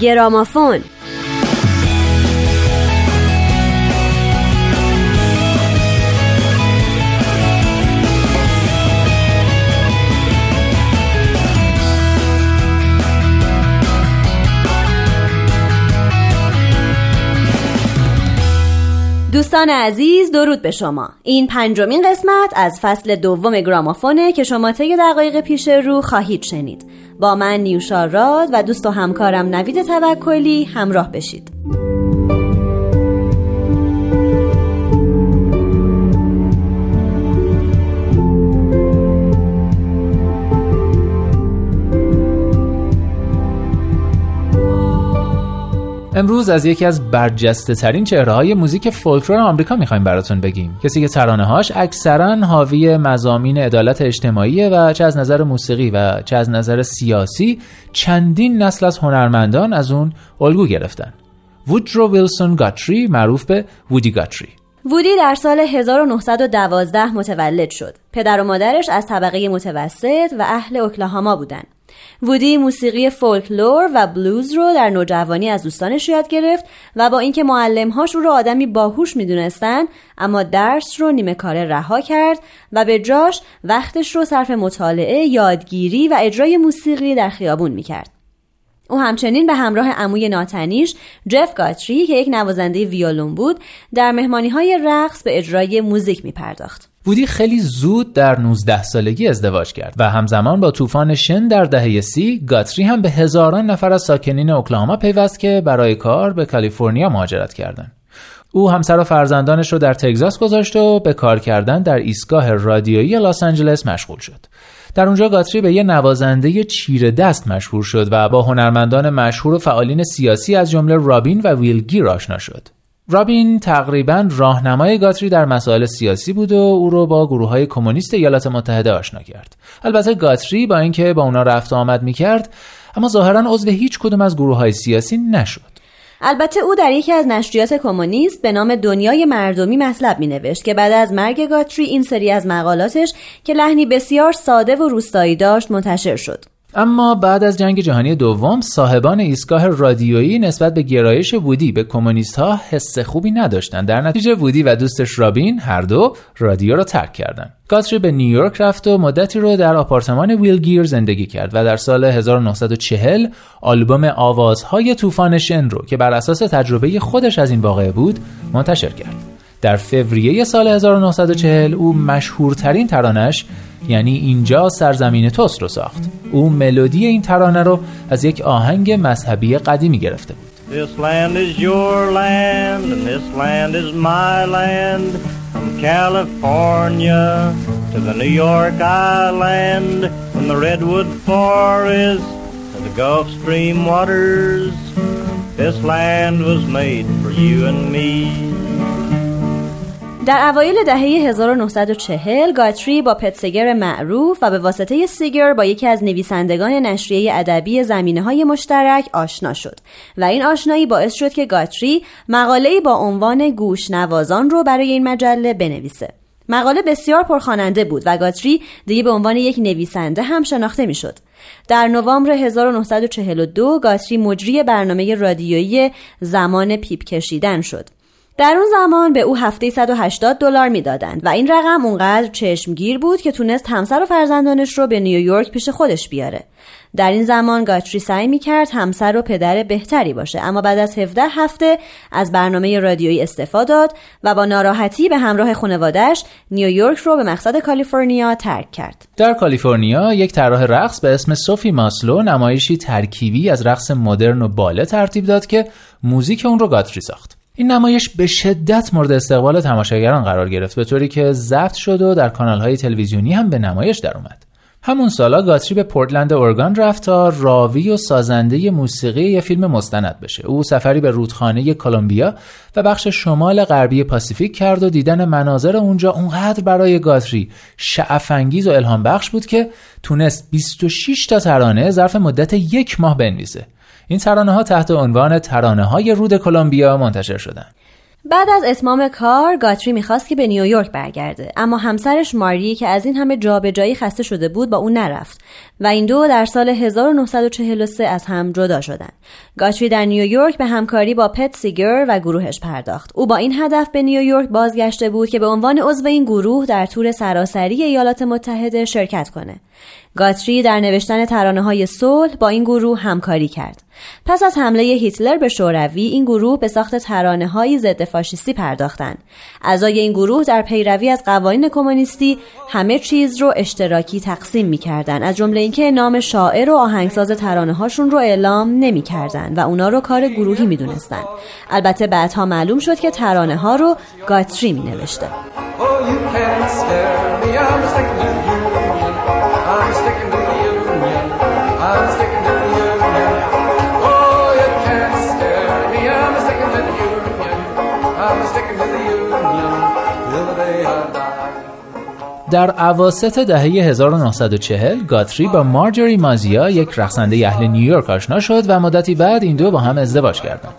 گرامافون. دوستان عزیز درود به شما. این پنجمین قسمت از فصل دوم گرامافونه که شما طی دقایق پیش رو خواهید شنید. با من نیوشا راد و دوست و همکارم نوید توکلی همراه بشید. امروز از یکی از برجسته ترین چهره های موزیک فولکلور آمریکا می‌خوایم براتون بگیم کسی که ترانه هاش اکثرا حاوی مزامین عدالت اجتماعی و چه از نظر موسیقی و چه از نظر سیاسی چندین نسل از هنرمندان از اون الگو گرفتن وودرو ویلسون گاتری معروف به وودی گاتری وودی در سال 1912 متولد شد. پدر و مادرش از طبقه متوسط و اهل اوکلاهاما بودند. وودی موسیقی فولکلور و بلوز رو در نوجوانی از دوستانش یاد گرفت و با اینکه معلمهاش او رو آدمی باهوش می‌دونستن اما درس رو نیمه کاره رها کرد و به جاش وقتش رو صرف مطالعه، یادگیری و اجرای موسیقی در خیابون می‌کرد. او همچنین به همراه عموی ناتنیش جف گاتری که یک نوازنده ویولون بود در مهمانی های رقص به اجرای موزیک می پرداخت. وودی خیلی زود در 19 سالگی ازدواج کرد و همزمان با طوفان شن در دهه سی گاتری هم به هزاران نفر از ساکنین اوکلاهاما پیوست که برای کار به کالیفرنیا مهاجرت کردند. او همسر و فرزندانش رو در تگزاس گذاشت و به کار کردن در ایستگاه رادیویی لاس آنجلس مشغول شد. در اونجا گاتری به یه نوازنده چیره دست مشهور شد و با هنرمندان مشهور و فعالین سیاسی از جمله رابین و ویلگیر آشنا شد. رابین تقریبا راهنمای گاتری در مسائل سیاسی بود و او رو با گروه های کمونیست ایالات متحده آشنا کرد. البته گاتری با اینکه با اونا رفت و آمد می‌کرد اما ظاهرا عضو هیچ کدوم از گروه های سیاسی نشد. البته او در یکی از نشریات کمونیست به نام دنیای مردمی مطلب می نوشت که بعد از مرگ گاتری این سری از مقالاتش که لحنی بسیار ساده و روستایی داشت منتشر شد. اما بعد از جنگ جهانی دوم صاحبان ایستگاه رادیویی نسبت به گرایش وودی به کمونیست ها حس خوبی نداشتند. در نتیجه وودی و دوستش رابین هر دو رادیو را ترک کردند. گاتری به نیویورک رفت و مدتی رو در آپارتمان ویلگیر زندگی کرد و در سال 1940 آلبوم آوازهای طوفان شن رو که بر اساس تجربه خودش از این واقعه بود منتشر کرد. در فوریه سال 1940 او مشهورترین ترانش یعنی اینجا سرزمین توست رو ساخت او ملودی این ترانه رو از یک آهنگ مذهبی قدیمی گرفته بود This land is your land and this land is my land From California to the New York Island From the Redwood Forest to the Gulf Stream waters This land was made for you and me در اوایل دهه 1940 گاتری با پتسگر معروف و به واسطه سیگر با یکی از نویسندگان نشریه ادبی زمینه های مشترک آشنا شد و این آشنایی باعث شد که گاتری مقاله‌ای با عنوان گوش نوازان رو برای این مجله بنویسه. مقاله بسیار پرخواننده بود و گاتری دیگه به عنوان یک نویسنده هم شناخته می‌شد. در نوامبر 1942 گاتری مجری برنامه رادیویی زمان پیپ کشیدن شد. در اون زمان به او هفته 180 دلار می‌دادند و این رقم اونقدر چشمگیر بود که تونست همسر و فرزندانش رو به نیویورک پیش خودش بیاره. در این زمان گاتری سعی می‌کرد همسر و پدر بهتری باشه اما بعد از 17 هفته از برنامه رادیویی استفاده داد و با ناراحتی به همراه خانوادهش نیویورک رو به مقصد کالیفرنیا ترک کرد. در کالیفرنیا یک طراح رقص به اسم سوفی ماسلو نمایشی ترکیبی از رقص مدرن و باله ترتیب داد که موزیک اون رو گاتری ساخت. این نمایش به شدت مورد استقبال تماشاگران قرار گرفت به طوری که ضبط شد و در کانالهای تلویزیونی هم به نمایش در اومد. همون سالا گاتری به پورتلند اورگان رفت تا راوی و سازنده موسیقی یه فیلم مستند بشه. او سفری به رودخانه کلمبیا و بخش شمال غربی پاسیفیک کرد و دیدن مناظر اونجا اونقدر برای گاتری شعفانگیز و الهام بخش بود که تونست 26 تا ترانه ظرف مدت یک ماه بنویسه. این ترانه ها تحت عنوان ترانه های رود کلمبیا منتشر شدند. بعد از اتمام کار گاتری می‌خواست که به نیویورک برگرده اما همسرش ماری که از این همه جابجایی خسته شده بود با اون نرفت و این دو در سال 1943 از هم جدا شدند. گاتری در نیویورک به همکاری با پت سیگر و گروهش پرداخت. او با این هدف به نیویورک بازگشته بود که به عنوان عضو این گروه در تور سراسری ایالات متحده شرکت کنه. گاتری در نوشتن ترانه های صلح با این گروه همکاری کرد. پس از حمله هیتلر به شوروی این گروه به ساخت ترانه های ضد فاشیستی پرداختند. اعضای این گروه در پیروی از قوانین کمونیستی همه چیز رو اشتراکی تقسیم می‌کردند از جمله اینکه نام شاعر و آهنگساز ترانه هاشون رو اعلام نمی‌کردند و اونا رو کار گروهی می‌دونستند. البته بعدها معلوم شد که ترانه ها رو گاتری می نوشته. در اواسط دهه 1940 گاتری با مارجری مازیا یک رقصنده اهل نیویورک آشنا شد و مدتی بعد این دو با هم ازدواج کردند.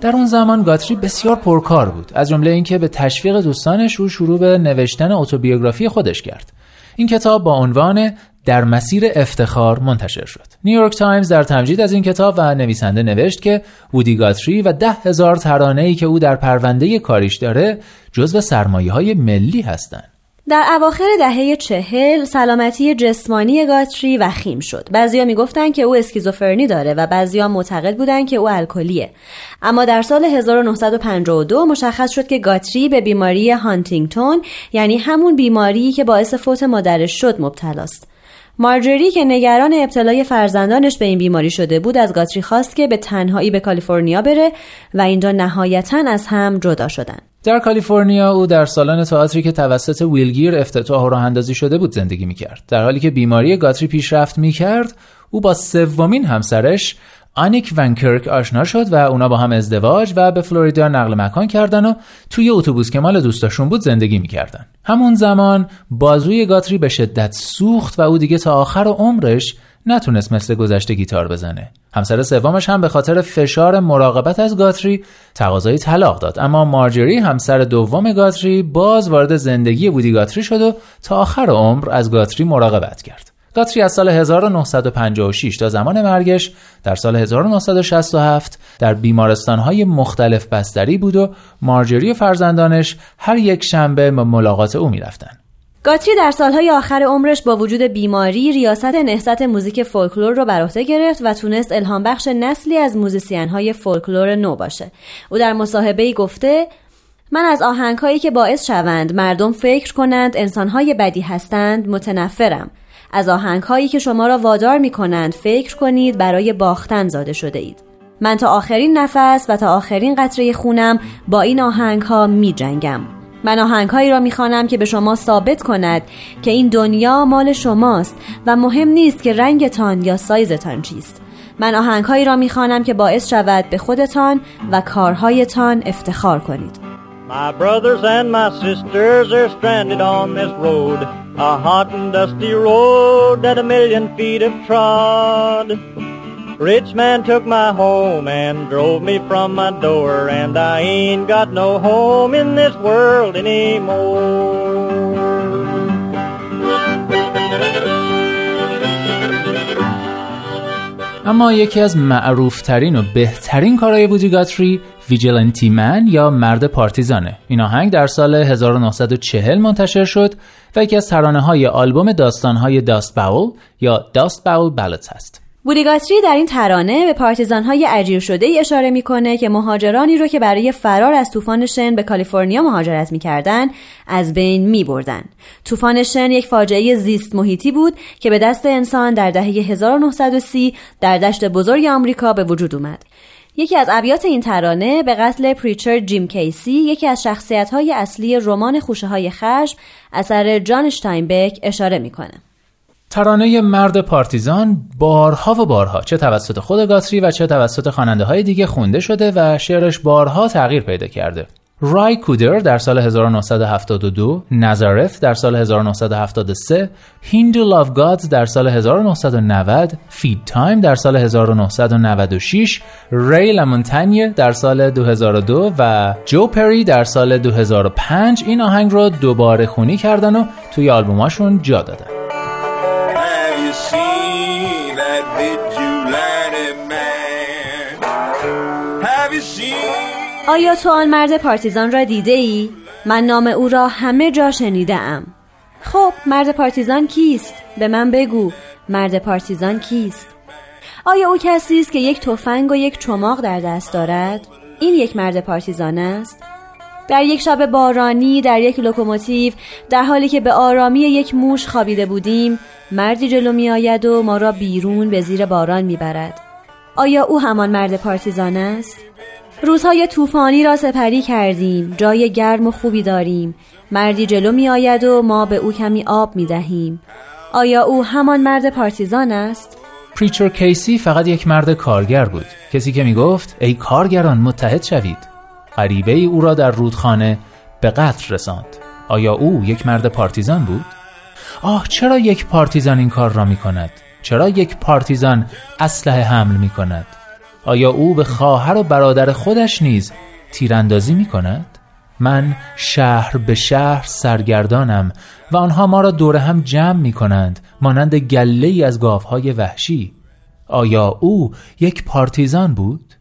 در اون زمان گاتری بسیار پرکار بود از جمله اینکه به تشویق دوستانش او شروع به نوشتن اتوبیوگرافی خودش کرد این کتاب با عنوان در مسیر افتخار منتشر شد. نیویورک تایمز در تمجید از این کتاب و نویسنده نوشت که وودی گاتری و ده هزار ترانه که او در پرونده کاریش داره جزو سرمایه های ملی هستند. در اواخر دهه چهل سلامتی جسمانی گاتری وخیم شد. بعضیا می‌گفتند که او اسکیزوفرنی داره و بعضیا معتقد بودند که او الکلیه. اما در سال 1952 مشخص شد که گاتری به بیماری هانتینگتون یعنی همون بیماری که باعث فوت مادرش شد مبتلاست. مارجری که نگران ابتلای فرزندانش به این بیماری شده بود از گاتری خواست که به تنهایی به کالیفرنیا بره و اینجا نهایتا از هم جدا شدن. در کالیفرنیا او در سالن تئاتری که توسط ویلگیر افتتاح و راه اندازی شده بود زندگی می‌کرد. در حالی که بیماری گاتری پیشرفت می‌کرد، او با سومین همسرش آنیک ونکرک آشنا شد و اونا با هم ازدواج و به فلوریدا نقل مکان کردن و توی اتوبوس که مال دوستاشون بود زندگی می‌کردن. همون زمان بازوی گاتری به شدت سوخت و او دیگه تا آخر عمرش نتونست مثل گذشته گیتار بزنه. همسر سومش هم به خاطر فشار مراقبت از گاتری تقاضای طلاق داد اما مارجری همسر دوم گاتری باز وارد زندگی وودی گاتری شد و تا آخر عمر از گاتری مراقبت کرد. گاتری از سال 1956 تا زمان مرگش در سال 1967 در بیمارستانهای مختلف بستری بود و مارجری و فرزندانش هر یک شنبه به ملاقات او می‌رفتند. گاتری در سالهای آخر عمرش با وجود بیماری ریاست نهضت موزیک فولکلور رو بر عهده گرفت و تونست الهام بخش نسلی از موزیسین های فولکلور نو باشه. او در مصاحبه گفته من از آهنگهایی که باعث شوند مردم فکر کنند انسانهای بدی هستند متنفرم. از آهنگهایی که شما را وادار می کنند فکر کنید برای باختن زاده شده اید. من تا آخرین نفس و تا آخرین قطره خونم با این آهنگ ها می جنگم. من آهنگهایی را می‌خوانم که به شما ثابت کند که این دنیا مال شماست و مهم نیست که رنگتان یا سایزتان چیست. من آهنگهایی را می‌خوانم که باعث شود به خودتان و کارهایتان افتخار کنید. My brothers and my sisters are stranded on this road A hot and dusty road that a million feet have trod. Rich man took my home and drove me from my door And I ain't got no home in this world anymore. اما یکی از معروفترین و بهترین کارهای وودی گاتری Vigilante Man یا مرد پارتیزانه. این آهنگ در سال 1940 منتشر شد و یکی از ترانه های آلبوم داستان های Dust Bowl یا Dust Bowl Ballads هست. وودی گاتری در این ترانه به پارتیزان های اجیر شده ای اشاره می‌کنه که مهاجرانی رو که برای فرار از طوفان شن به کالیفرنیا مهاجرت می‌کردن از بین میبردن. طوفان شن یک فاجعه زیست محیطی بود که به دست انسان در دهه 1930 در دشت بزرگ آمریکا به وجود اومد. یکی از ابیات این ترانه به قتل پریچر جیم کیسی یکی از شخصیت اصلی رمان خوشه های خشم اثر جان شتاینبک اشاره می‌کنه. ترانه مرد پارتیزان بارها و بارها. چه توسط خود گاتری و چه توسط خواننده های دیگه خونده شده و شعرش بارها تغییر پیدا کرده. رای کودر در سال 1972 نظارف در سال 1973 Hindu Love Gods در سال 1990 Feedtime در سال 1996 ری لامونتانیه در سال 2002 و جو پری در سال 2005 این آهنگ رو دوباره خونی کردن و توی آلبوماشون جا دادن. آیا تو آن مرد پارتیزان را دیده ای؟ من نام او را همه جا شنیده ام. خب مرد پارتیزان کیست؟ به من بگو مرد پارتیزان کیست؟ آیا او کسی است که یک تفنگ و یک چماق در دست دارد؟ این یک مرد پارتیزان است؟ در یک شب بارانی در یک لوکوموتیو در حالی که به آرامی یک موش خوابیده بودیم مردی جلو می آید و ما را بیرون به زیر باران می برد. آیا او همان مرد پارتیزان است؟ روزهای طوفانی را سپری کردیم جای گرم و خوبی داریم مردی جلو می آید و ما به او کمی آب می دهیم آیا او همان مرد پارتیزان است؟ پریچر کیسی فقط یک مرد کارگر بود کسی که می گفت ای کارگران متحد شوید غریبه ای او را در رودخانه به قتل رساند آیا او یک مرد پارتیزان بود؟ آه چرا یک پارتیزان این کار را می کند؟ چرا یک پارتیزان اسلحه حمل می کند؟ آیا او به خواهر و برادر خودش نیز تیراندازی می کند؟ من شهر به شهر سرگردانم و آنها ما را دور هم جمع می کنند مانند گله ای از گاوهای وحشی آیا او یک پارتیزان بود؟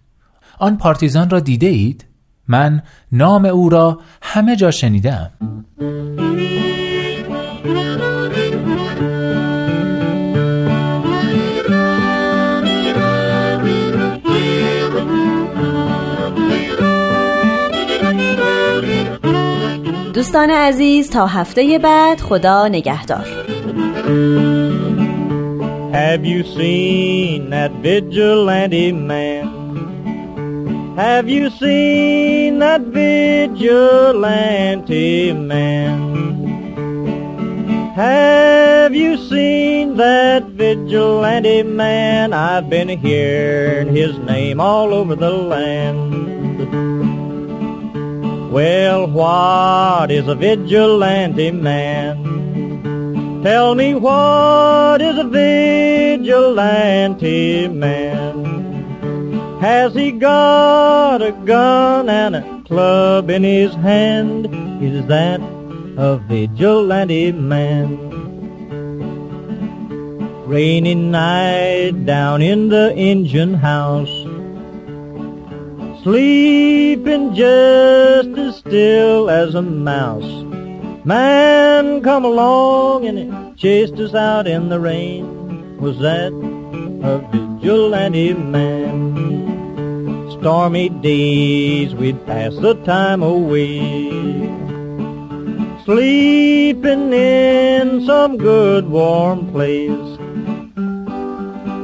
آن پارتیزان را دیده اید؟ من نام او را همه جا شنیدم دوستان عزیز تا هفته بعد خدا نگهدار Have you seen that vigilante man? Have you seen that vigilante man? Have you seen that vigilante man? I've been hearing his name all over the land. Well, what is a vigilante man? Tell me what is a vigilante man? Has he got a gun and a club in his hand? Is that a vigilante man? Rainy night down in the engine house sleeping just as still as a mouse. Man come along and chased us out in the rain. Was that a vigilante man? Stormy days we'd pass the time away. Sleeping in some good warm place